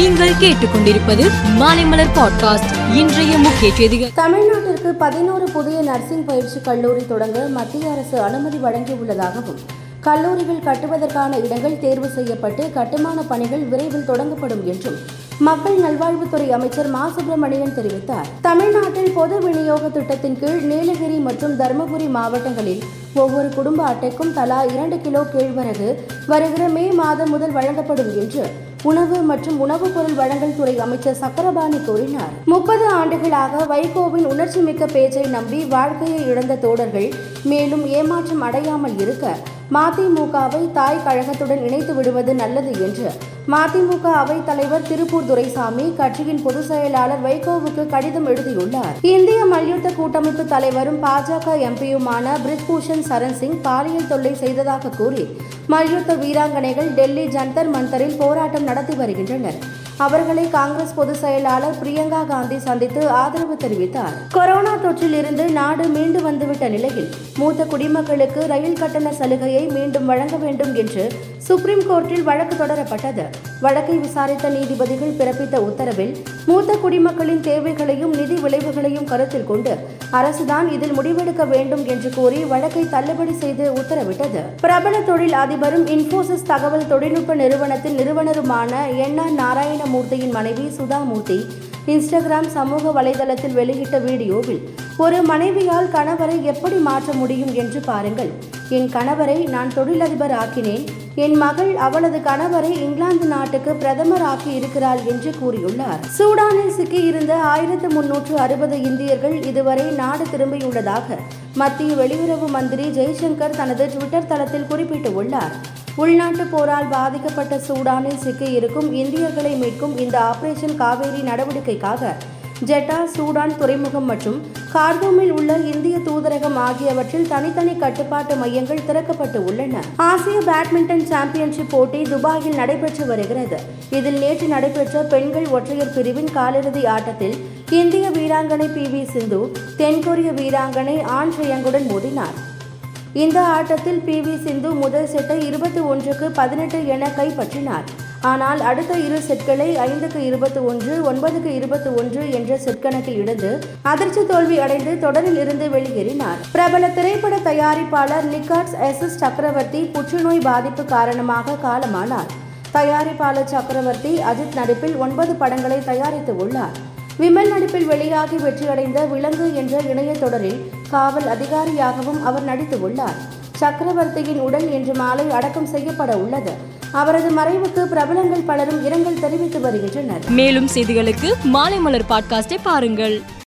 நீங்கள் கேட்டுக்கொண்டிருப்பது மாலைமலர் பாட்காஸ்ட் இன்றைய முக்கிய செய்திகள். தமிழ்நாட்டிற்கு பதினோரு புதிய நர்சிங் பயிற்சி கல்லூரி தொடங்க மத்திய அரசு அனுமதி வழங்கியுள்ளதாகவும் கல்லூரிகள் கட்டுவதற்கான இடங்கள் தேர்வு செய்யப்பட்டு கட்டுமான பணிகள் விரைவில் தொடங்கப்படும் என்றும் மக்கள் நல்வாழ்வுத்துறை அமைச்சர் மா. சுப்பிரமணியன் தெரிவித்தார். தமிழ்நாட்டில் பொது விநியோக திட்டத்தின் கீழ் நீலகிரி மற்றும் தருமபுரி மாவட்டங்களில் ஒவ்வொரு குடும்ப அட்டைக்கும் தலா இரண்டு கிலோ கேழ்வரகு வருகிற மே மாதம் முதல் வழங்கப்படும் என்று உணவு மற்றும் உணவுப் பொருள் வழங்கல் துறை அமைச்சர் சக்கரபாணி கூறினார். முப்பது ஆண்டுகளாக வைகோவின் உணர்ச்சிமிக்க பேச்சை நம்பி வாழ்க்கையை இழந்த தோடர்கள் மேலும் ஏமாற்றம் அடையாமல் இருக்க மதிமுகவை தாய் கழகத்துடன் இணைத்து விடுவது நல்லது என்று மதிமுக அவைத் தலைவர் திருப்பூர் துரைசாமி கட்சியின் பொதுச் செயலாளர் வைகோவுக்கு கடிதம் எழுதியுள்ளார். இந்திய மல்யுத்த கூட்டமைப்பு தலைவரும் பாஜக எம்பியுமான பிரிஜ்பூஷன் சரண் சிங் பாலியல் தொல்லை செய்ததாக கூறி மல்யுத்த வீராங்கனைகள் டெல்லி ஜந்தர் மந்தரில் போராட்டம் நடத்தி வருகின்றனர். அவர்களை காங்கிரஸ் பொதுச் செயலாளர் பிரியங்கா காந்தி சந்தித்து ஆதரவு தெரிவித்தார். கொரோனா தொற்றில் இருந்து நாடு மீண்டு வந்துவிட்ட நிலையில் மூத்த குடிமக்களுக்கு ரயில் கட்டண சலுகையை மீண்டும் வழங்க வேண்டும் என்று சுப்ரீம் கோர்ட்டில் வழக்கு தொடரப்பட்டது. வழக்கை விசாரித்த நீதிபதிகள் பிறப்பித்த உத்தரவில் மூத்த குடிமக்களின் தேவைகளையும் நிதி விளைவுகளையும் கருத்தில் கொண்டு அரசுதான் இதில் முடிவெடுக்க வேண்டும் என்று கூறி வழக்கை தள்ளுபடி செய்து உத்தரவிட்டது. பிரபல தொழில் அதிபரும் இன்போசிஸ் தகவல் தொழில்நுட்ப நிறுவனத்தின் நிறுவனருமான என் ஆர் நாராயணமூர்த்தியின் மனைவி சுதாமூர்த்தி இன்ஸ்டாகிராம் சமூக வலைதளத்தில் வெளியிட்ட வீடியோவில் ஒரு மனைவியால் கணவரை எப்படி மாற்ற முடியும் என்று பாருங்கள். என் கணவரை நான் தொழிலதிபர் ஆக்கினேன். என் மகள் அவளது கணவரை இங்கிலாந்து நாட்டுக்கு பிரதமராக்கி இருக்கிறாள் என்று கூறியுள்ளார். சூடானில் சிக்கியிருந்த ஆயிரத்து முன்னூற்று அறுபது இந்தியர்கள் இதுவரை நாடு திரும்பியுள்ளதாக மத்திய வெளியுறவு மந்திரி ஜெய்சங்கர் தனது ட்விட்டர் தளத்தில் குறிப்பிட்டுள்ளார். உள்நாட்டு போரால் பாதிக்கப்பட்ட சூடானில் சிக்கியிருக்கும் இந்தியர்களை மீட்கும் இந்த ஆபரேஷன் காவேரி நடவடிக்கைக்காக ஜெட்டா சூடான் துறைமுகம் மற்றும் கார்டூமில் உள்ள இந்திய தூதரகம் ஆகியவற்றில் தனித்தனி கட்டுப்பாட்டு மையங்கள் திறக்கப்பட்டு உள்ளன. ஆசிய பேட்மிண்டன் சாம்பியன்ஷிப் போட்டி துபாயில் நடைபெற்று வருகிறது. இதில் நேற்று நடைபெற்ற பெண்கள் ஒற்றையர் பிரிவின் காலிறுதி ஆட்டத்தில் இந்திய வீராங்கனை பி வி சிந்து தென்கொரிய வீராங்கனை ஆண் ஷயங்குடன் மோதினார். இந்த ஆட்டத்தில் பி வி சிந்து முதல் செட்டை இருபத்தி ஒன்றுக்கு பதினெட்டு என கைப்பற்றினார். ஆனால் அடுத்த இரு செட்களை ஐந்துக்கு இருபத்தி ஒன்று ஒன்பதுக்கு இருபத்தி ஒன்று என்ற செட்கணக்கில் இருந்து அதிர்ச்சி தோல்வி அடைந்து தொடரில் இருந்து வெளியேறினார். பிரபல திரைப்பட தயாரிப்பாளர் நிக்காட்ஸ் எஸ் எஸ் சக்கரவர்த்தி புற்றுநோய் பாதிப்பு காரணமாக காலமானார். தயாரிப்பாளர் சக்கரவர்த்தி அஜித் நடிப்பில் ஒன்பது படங்களை தயாரித்து உள்ளார். விமல் நடிப்பில் வெளியாகி வெற்றியடைந்த விலங்கு என்ற இணைய தொடரில் காவல் அதிகாரியாகவும் அவர் நடித்து உள்ளார். சக்கரவர்த்தியின் உடல் இன்று மாலை அடக்கம் செய்யப்பட உள்ளது. அவரது மறைவுக்கு பிரபலங்கள் பலரும் இரங்கல் தெரிவித்து வருகின்றனர். மேலும் செய்திகளுக்கு மாலை மலர் பாட்காஸ்டை பாருங்கள்.